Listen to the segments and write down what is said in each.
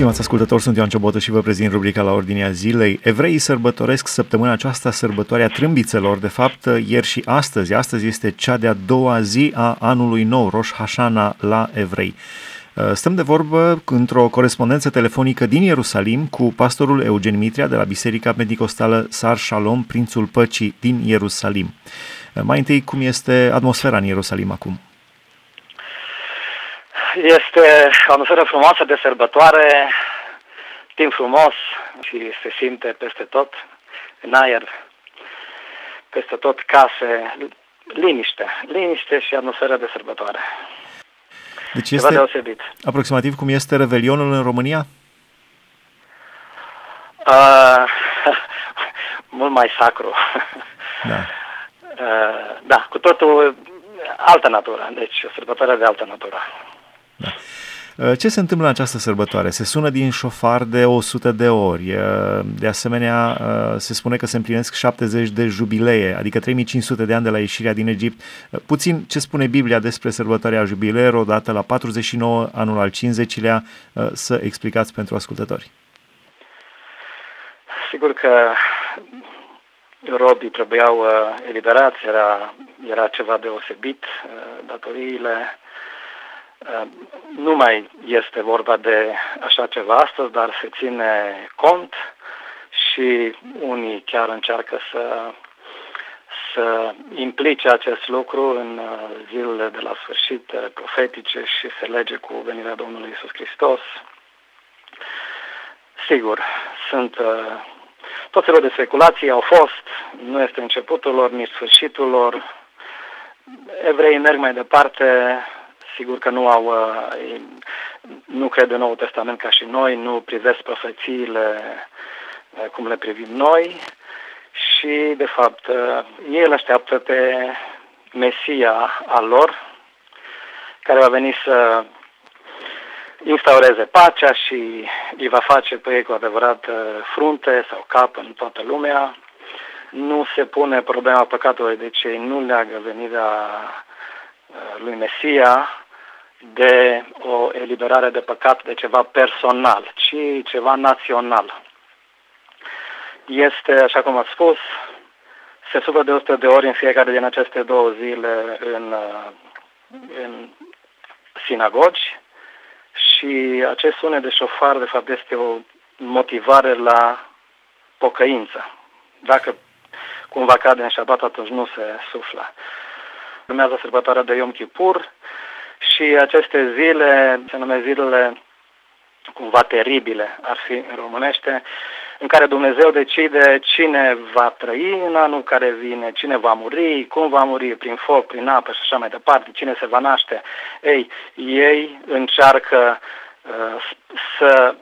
Stimați ascultători, sunt Ioan Ciobotă și vă prezint rubrica la ordinea zilei. Evreii sărbătoresc săptămâna aceasta sărbătoarea trâmbițelor, de fapt ieri și astăzi. Astăzi este cea de-a doua zi a anului nou, Rosh Hashana la evrei. Stăm de vorbă într-o corespondență telefonică din Ierusalim cu pastorul Eugen Mitria de la Biserica Pentecostală Sar Shalom, Prințul Păcii din Ierusalim. Mai întâi, cum este atmosfera în Ierusalim acum? Este o atmosferă frumoasă de sărbătoare, timp frumos și se simte peste tot, în aer, peste tot case, liniște, liniște și atmosferă de sărbătoare. Deci este deosebit. aproximativ cum este Revelionul în România? Uh, mult mai sacru. Da. Uh, da, cu totul altă natură, deci o sărbătoare de altă natură. Da. Uh, ce se întâmplă în această sărbătoare? Se sună din șofar de 100 de ori. Uh, de asemenea, uh, se spune că se împlinesc 70 de jubilee, adică 3500 de ani de la ieșirea din Egipt. Puțin ce spune Biblia despre sărbătoarea jubileelor, odată la 49, anul al 50-lea, să explicați pentru ascultători. Sigur că robii trebuiau eliberați, era, era ceva deosebit, datoriile Ehm, nu mai este vorba de așa ceva astăzi, dar se ține cont și unii chiar încearcă să, să implice acest lucru în uh, zilele de la sfârșit uh, profetice și se lege cu venirea Domnului Isus Hristos. Sigur, sunt uh, tot felul de speculații au fost, nu este începutul lor, nici sfârșitul lor. Evreii merg mai departe, sigur că nu au, uh, nu cred în Noul Testament ca și noi, nu privesc profețiile uh, cum le privim noi și, de fapt, uh, ei îl așteaptă pe Mesia al lor, care va veni să instaureze pacea și îi va face pe ei cu adevărat frunte sau cap în toată lumea. Nu se pune problema păcatului, deci ei nu leagă venirea lui Mesia de o eliberare de păcat de ceva personal, ci ceva național. Este, așa cum ați spus, se suflă de 100 de ori în fiecare din aceste două zile în, în sinagogi și acest sunet de șofar, de fapt, este o motivare la pocăință. Dacă cumva cade în șabat, atunci nu se suflă. Urmează sărbătoarea de Yom Kippur, și aceste zile, se numesc zilele cumva teribile, ar fi în românește, în care Dumnezeu decide cine va trăi în anul care vine, cine va muri, cum va muri, prin foc, prin apă și așa mai departe, cine se va naște. Ei, ei încearcă uh, să,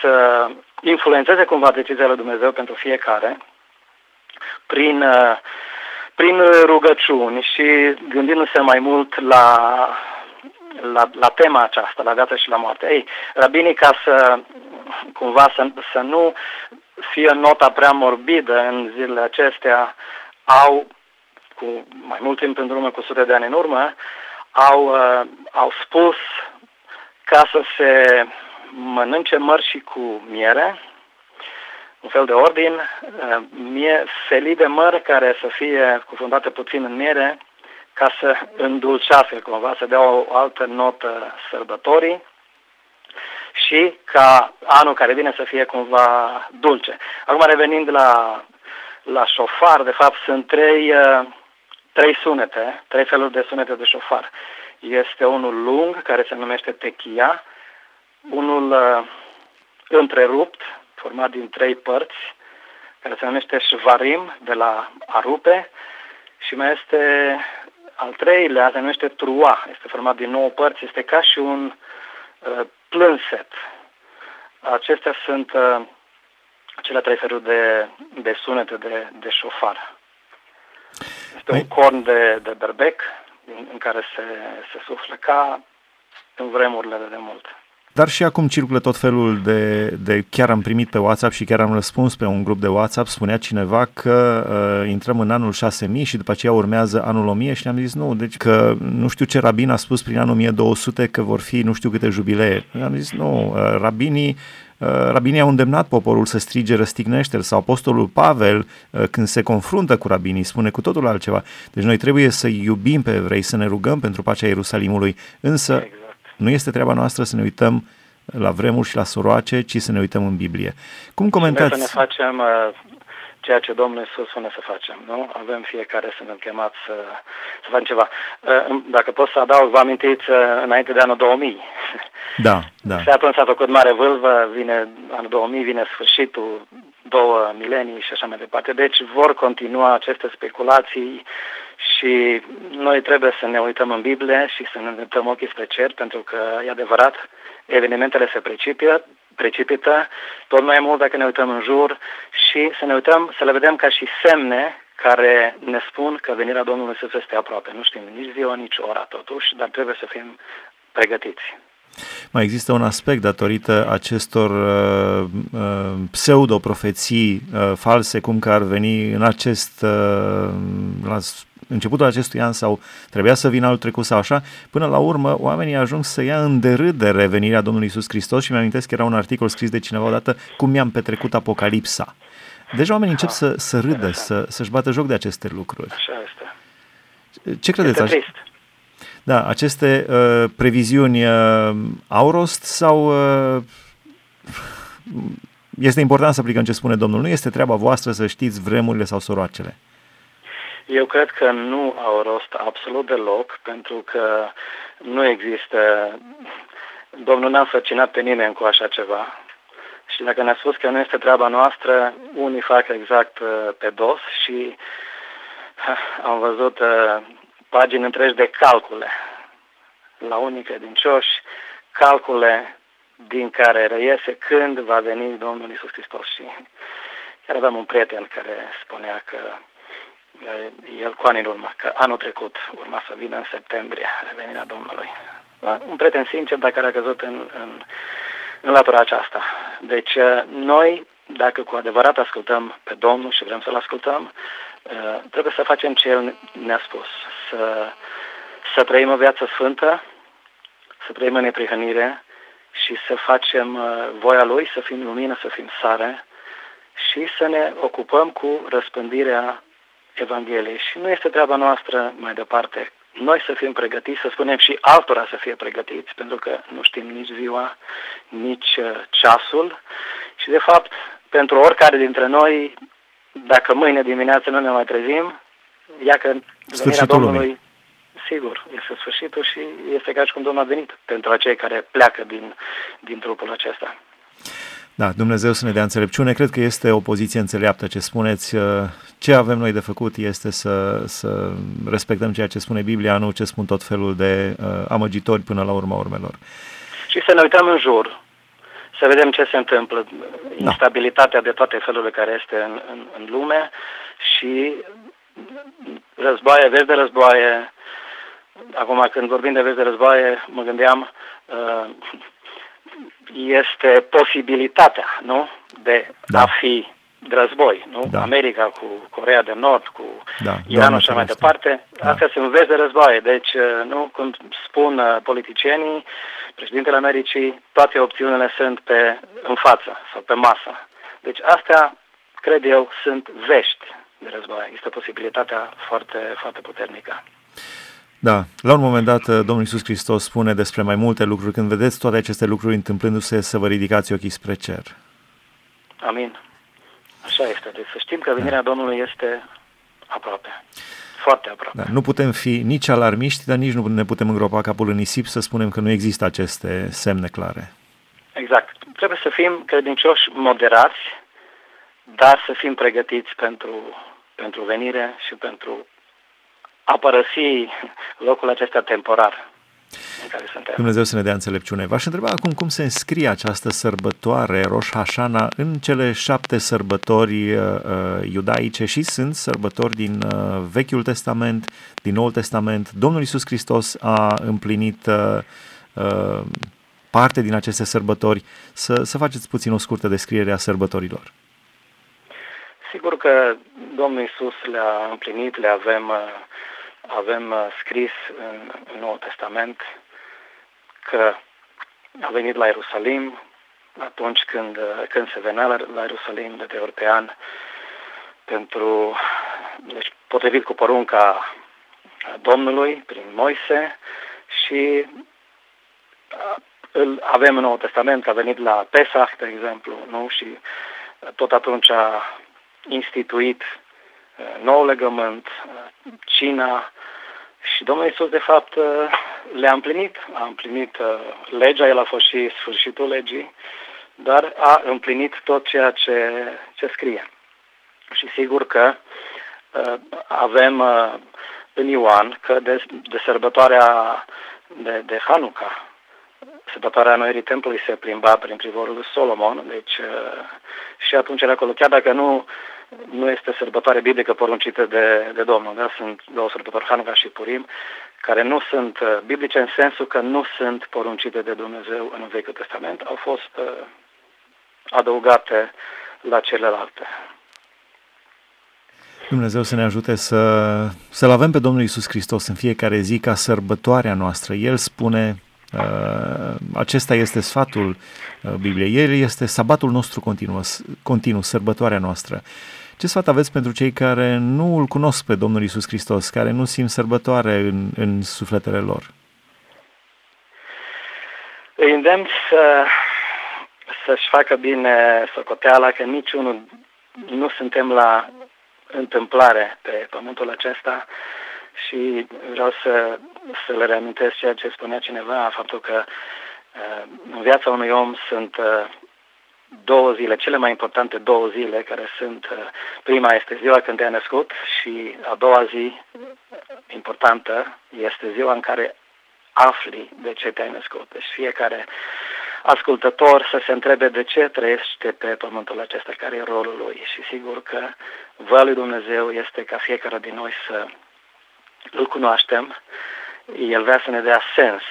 să influențeze cumva decizia lui Dumnezeu pentru fiecare prin uh, prin rugăciuni și gândindu-se mai mult la, la, la tema aceasta, la viața și la moarte. Ei, rabinii, ca să cumva să, să nu fie nota prea morbidă în zilele acestea, au, cu mai mult timp în urmă, cu sute de ani în urmă, au, uh, au spus ca să se mănânce mărși cu miere, un fel de ordin, uh, mie, felii de măr care să fie cufundate puțin în miere ca să îndulcească cumva, să dea o altă notă sărbătorii și ca anul care vine să fie cumva dulce. Acum revenind la, la șofar, de fapt sunt trei, uh, trei sunete, trei feluri de sunete de șofar. Este unul lung care se numește techia, unul uh, întrerupt format din trei părți, care se numește Shvarim, de la Arupe, și mai este al treilea, se numește Trua, este format din nouă părți, este ca și un uh, plânset. Acestea sunt uh, cele trei feluri de, de sunete de, de șofar. Este un corn de, de berbec în, în care se, se suflă ca în vremurile de demult. Dar și acum circulă tot felul de, de... Chiar am primit pe WhatsApp și chiar am răspuns pe un grup de WhatsApp, spunea cineva că uh, intrăm în anul 6000 și după aceea urmează anul 1000 și ne-am zis nu, deci că nu știu ce rabin a spus prin anul 1200 că vor fi nu știu câte jubilee. Am zis nu, uh, rabinii uh, rabinii au îndemnat poporul să strige răstignește sau apostolul Pavel uh, când se confruntă cu rabinii spune cu totul altceva. Deci noi trebuie să iubim pe evrei, să ne rugăm pentru pacea Ierusalimului, însă exact nu este treaba noastră să ne uităm la vremuri și la soroace, ci să ne uităm în Biblie. Cum comentați? Să ne facem uh, ceea ce Domnul Iisus spune să facem, nu? Avem fiecare să ne chemat să, să facem ceva. Uh, dacă pot să adaug, vă amintiți uh, înainte de anul 2000. Da, da. Și atunci s-a făcut mare vâlvă, vine anul 2000, vine sfârșitul, două milenii și așa mai departe. Deci vor continua aceste speculații și noi trebuie să ne uităm în Biblie și să ne uităm ochii spre cer, pentru că e adevărat, evenimentele se precipită, precipită tot mai mult dacă ne uităm în jur și să ne uităm, să le vedem ca și semne care ne spun că venirea Domnului Iisus este aproape. Nu știm nici ziua, nici ora totuși, dar trebuie să fim pregătiți. Mai există un aspect datorită acestor uh, uh, pseudo-profeții uh, false, cum că ar veni în acest, uh, la începutul acestui an sau trebuia să vină anul trecut sau așa, până la urmă oamenii ajung să ia în derâdere venirea Domnului Isus Hristos și mi-amintesc că era un articol scris de cineva odată cum mi-am petrecut Apocalipsa. Deci oamenii încep să, să râdă, să, să-și bată joc de aceste lucruri. Așa este. Ce credeți? Este trist. Da, aceste uh, previziuni uh, au rost sau uh, este important să aplicăm ce spune Domnul? Nu este treaba voastră să știți vremurile sau soroacele. Eu cred că nu au rost absolut deloc, pentru că nu există... Domnul n-a făcinat pe nimeni cu așa ceva. Și dacă ne-a spus că nu este treaba noastră, unii fac exact uh, pe dos și am văzut uh, pagini întregi de calcule la unii credincioși, calcule din care reiese când va veni Domnul Isus Hristos. Și chiar aveam un prieten care spunea că el cu ani în urmă, că anul trecut urma să vină în septembrie revenirea Domnului. Un prieten sincer, dar care a căzut în, în, în latura aceasta. Deci noi, dacă cu adevărat ascultăm pe Domnul și vrem să-L ascultăm, trebuie să facem ce El ne-a spus. Să, să trăim o viață sfântă, să trăim în neprihănire și să facem voia Lui, să fim lumină, să fim sare și să ne ocupăm cu răspândirea Evangheliei. Și nu este treaba noastră mai departe noi să fim pregătiți, să spunem și altora să fie pregătiți, pentru că nu știm nici ziua, nici uh, ceasul. Și de fapt, pentru oricare dintre noi, dacă mâine dimineață nu ne mai trezim, ia că venirea Domnului, lumii. sigur, este sfârșitul și este ca și cum Domnul a venit pentru acei care pleacă din, din trupul acesta. Da, Dumnezeu să ne dea înțelepciune. Cred că este o poziție înțeleaptă ce spuneți. Uh, ce avem noi de făcut este să, să respectăm ceea ce spune Biblia, nu ce spun tot felul de uh, amăgitori până la urma urmelor. Și să ne uităm în jur, să vedem ce se întâmplă, da. instabilitatea de toate felurile care este în, în, în lume și războaie, vezi de războaie. Acum, când vorbim de vezi de războaie, mă gândeam, uh, este posibilitatea, nu? De da. a fi război, nu? Da. America cu Corea de Nord, cu da. Iranul și mai departe. Da. Astea sunt vezi de războaie. Deci, uh, nu, cum spun uh, politicienii, președintele Americii, toate opțiunile sunt pe, în față sau pe masă. Deci astea, cred eu, sunt vești de război. Este posibilitatea foarte, foarte puternică. Da, la un moment dat Domnul Iisus Hristos spune despre mai multe lucruri. Când vedeți toate aceste lucruri întâmplându-se, să vă ridicați ochii spre cer. Amin. Așa este. Deci să știm că venirea da. Domnului este aproape. Foarte aproape. Da, nu putem fi nici alarmiști, dar nici nu ne putem îngropa capul în nisip să spunem că nu există aceste semne clare. Exact. Trebuie să fim credincioși moderați, dar să fim pregătiți pentru, pentru venire și pentru a părăsi locul acesta temporar în care suntem. Dumnezeu să ne dea înțelepciune. V-aș întreba acum cum se înscrie această sărbătoare Rosh Hashanah în cele șapte sărbători uh, uh, iudaice și sunt sărbători din uh, Vechiul Testament, din Noul Testament. Domnul Isus Hristos a împlinit uh, uh, parte din aceste sărbători, să, să faceți puțin o scurtă descriere a sărbătorilor. Sigur că Domnul Isus le-a împlinit, le avem, avem scris în, în Noul Testament că a venit la Ierusalim atunci când, când se venea la, la Ierusalim de trei ori pe an pentru, deci potrivit cu porunca Domnului prin Moise și îl avem în Noul Testament, a venit la Pesach, de exemplu, nu? și tot atunci a instituit nou legământ, cina și Domnul Iisus, de fapt, le-a împlinit. A împlinit legea, el a fost și sfârșitul legii, dar a împlinit tot ceea ce, ce scrie. Și sigur că avem în Ioan că de, de sărbătoarea de, de Hanuca, sărbătoarea Noirii Templului se plimba prin privorul lui Solomon, deci și atunci era acolo, chiar dacă nu nu este sărbătoare biblică poruncită de, de Domnul. Da? Sunt două sărbători, Hanukkah și Purim, care nu sunt uh, biblice în sensul că nu sunt poruncite de Dumnezeu în Vechiul Testament, au fost uh, adăugate la celelalte. Dumnezeu să ne ajute să, să-L avem pe Domnul Isus Hristos în fiecare zi ca sărbătoarea noastră. El spune, uh, acesta este sfatul uh, Bibliei, El este sabatul nostru continuu, continuu sărbătoarea noastră. Ce sfat aveți pentru cei care nu îl cunosc pe Domnul Isus Hristos, care nu simt sărbătoare în, în sufletele lor? Îi îndemn să, să-și facă bine socoteala că niciunul nu suntem la întâmplare pe pământul acesta și vreau să, să le reamintesc ceea ce spunea cineva, faptul că uh, în viața unui om sunt uh, două zile, cele mai importante două zile, care sunt, uh, prima este ziua când te-ai născut și a doua zi importantă este ziua în care afli de ce te-ai născut. Deci fiecare ascultător să se întrebe de ce trăiește pe pământul acesta, care e rolul lui. Și sigur că voia lui Dumnezeu este ca fiecare din noi să îl cunoaștem, el vrea să ne dea sens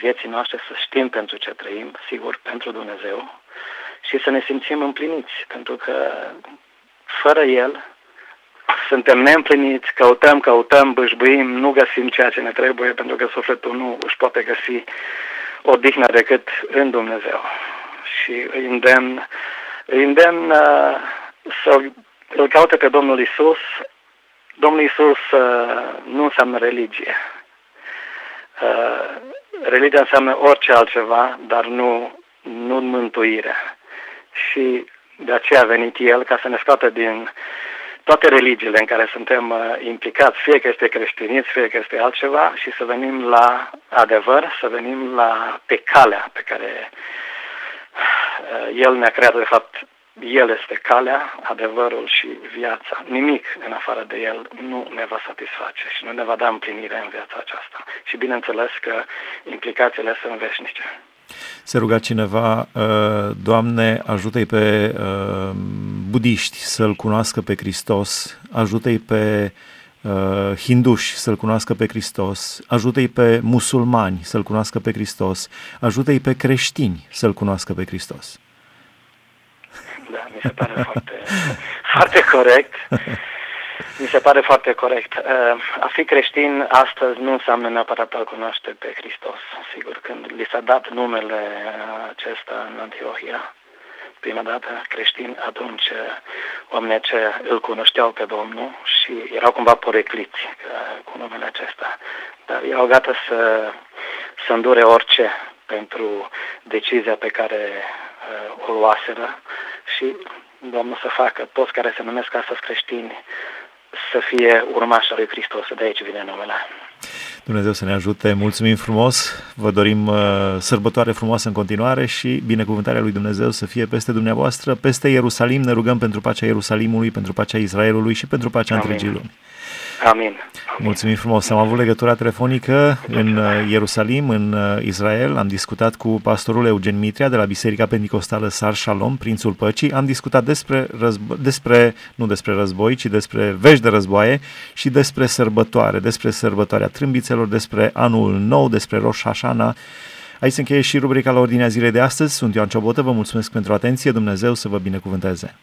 vieții noastre, să știm pentru ce trăim, sigur, pentru Dumnezeu, și să ne simțim împliniți, pentru că fără El suntem neîmpliniți, căutăm, căutăm, bâșbâim, nu găsim ceea ce ne trebuie, pentru că sufletul nu își poate găsi odihnă decât în Dumnezeu. Și îi îndemn, îi îndemn uh, să îl caute pe Domnul Isus. Domnul Isus uh, nu înseamnă religie. Uh, religia înseamnă orice altceva, dar nu, nu mântuire și de aceea a venit El ca să ne scoată din toate religiile în care suntem uh, implicați, fie că este creștinism, fie că este altceva, și să venim la adevăr, să venim la pe calea pe care uh, El ne-a creat, de fapt, El este calea, adevărul și viața. Nimic în afară de El nu ne va satisface și nu ne va da împlinire în viața aceasta. Și bineînțeles că implicațiile sunt veșnice. Se ruga cineva, uh, Doamne, ajută-i pe uh, budiști să-L cunoască pe Hristos, ajută-i pe uh, hinduși să-L cunoască pe Hristos, ajută-i pe musulmani să-L cunoască pe Hristos, ajută-i pe creștini să-L cunoască pe Hristos. Da, mi se pare foarte, foarte corect. Mi se pare foarte corect. Uh, a fi creștin astăzi nu înseamnă neapărat a cunoaște pe Hristos. Sigur, când li s-a dat numele acesta în Antiohia, prima dată creștin, atunci uh, oamenii ce îl cunoșteau pe Domnul și erau cumva porecliți uh, cu numele acesta. Dar erau gata să, să îndure orice pentru decizia pe care o luaseră și Domnul să facă toți care se numesc astăzi creștini să fie urmașa lui Hristos. De aici vine numele. Dumnezeu să ne ajute, mulțumim frumos, vă dorim uh, sărbătoare frumoasă în continuare și binecuvântarea lui Dumnezeu să fie peste dumneavoastră, peste Ierusalim, ne rugăm pentru pacea Ierusalimului, pentru pacea Israelului și pentru pacea Amin. întregii lumi. Amin. Mulțumim frumos. Am avut legătura telefonică în uh, Ierusalim, în uh, Israel. Am discutat cu pastorul Eugen Mitria de la Biserica Pentecostală Sar Shalom, Prințul Păcii. Am discutat despre, războ- despre, nu despre război, ci despre vești de războaie și despre sărbătoare, despre sărbătoarea trâmbițelor, despre anul nou, despre Rosh Hashanah Aici se încheie și rubrica la ordinea zilei de astăzi. Sunt Ioan Ciobotă, vă mulțumesc pentru atenție, Dumnezeu să vă binecuvânteze.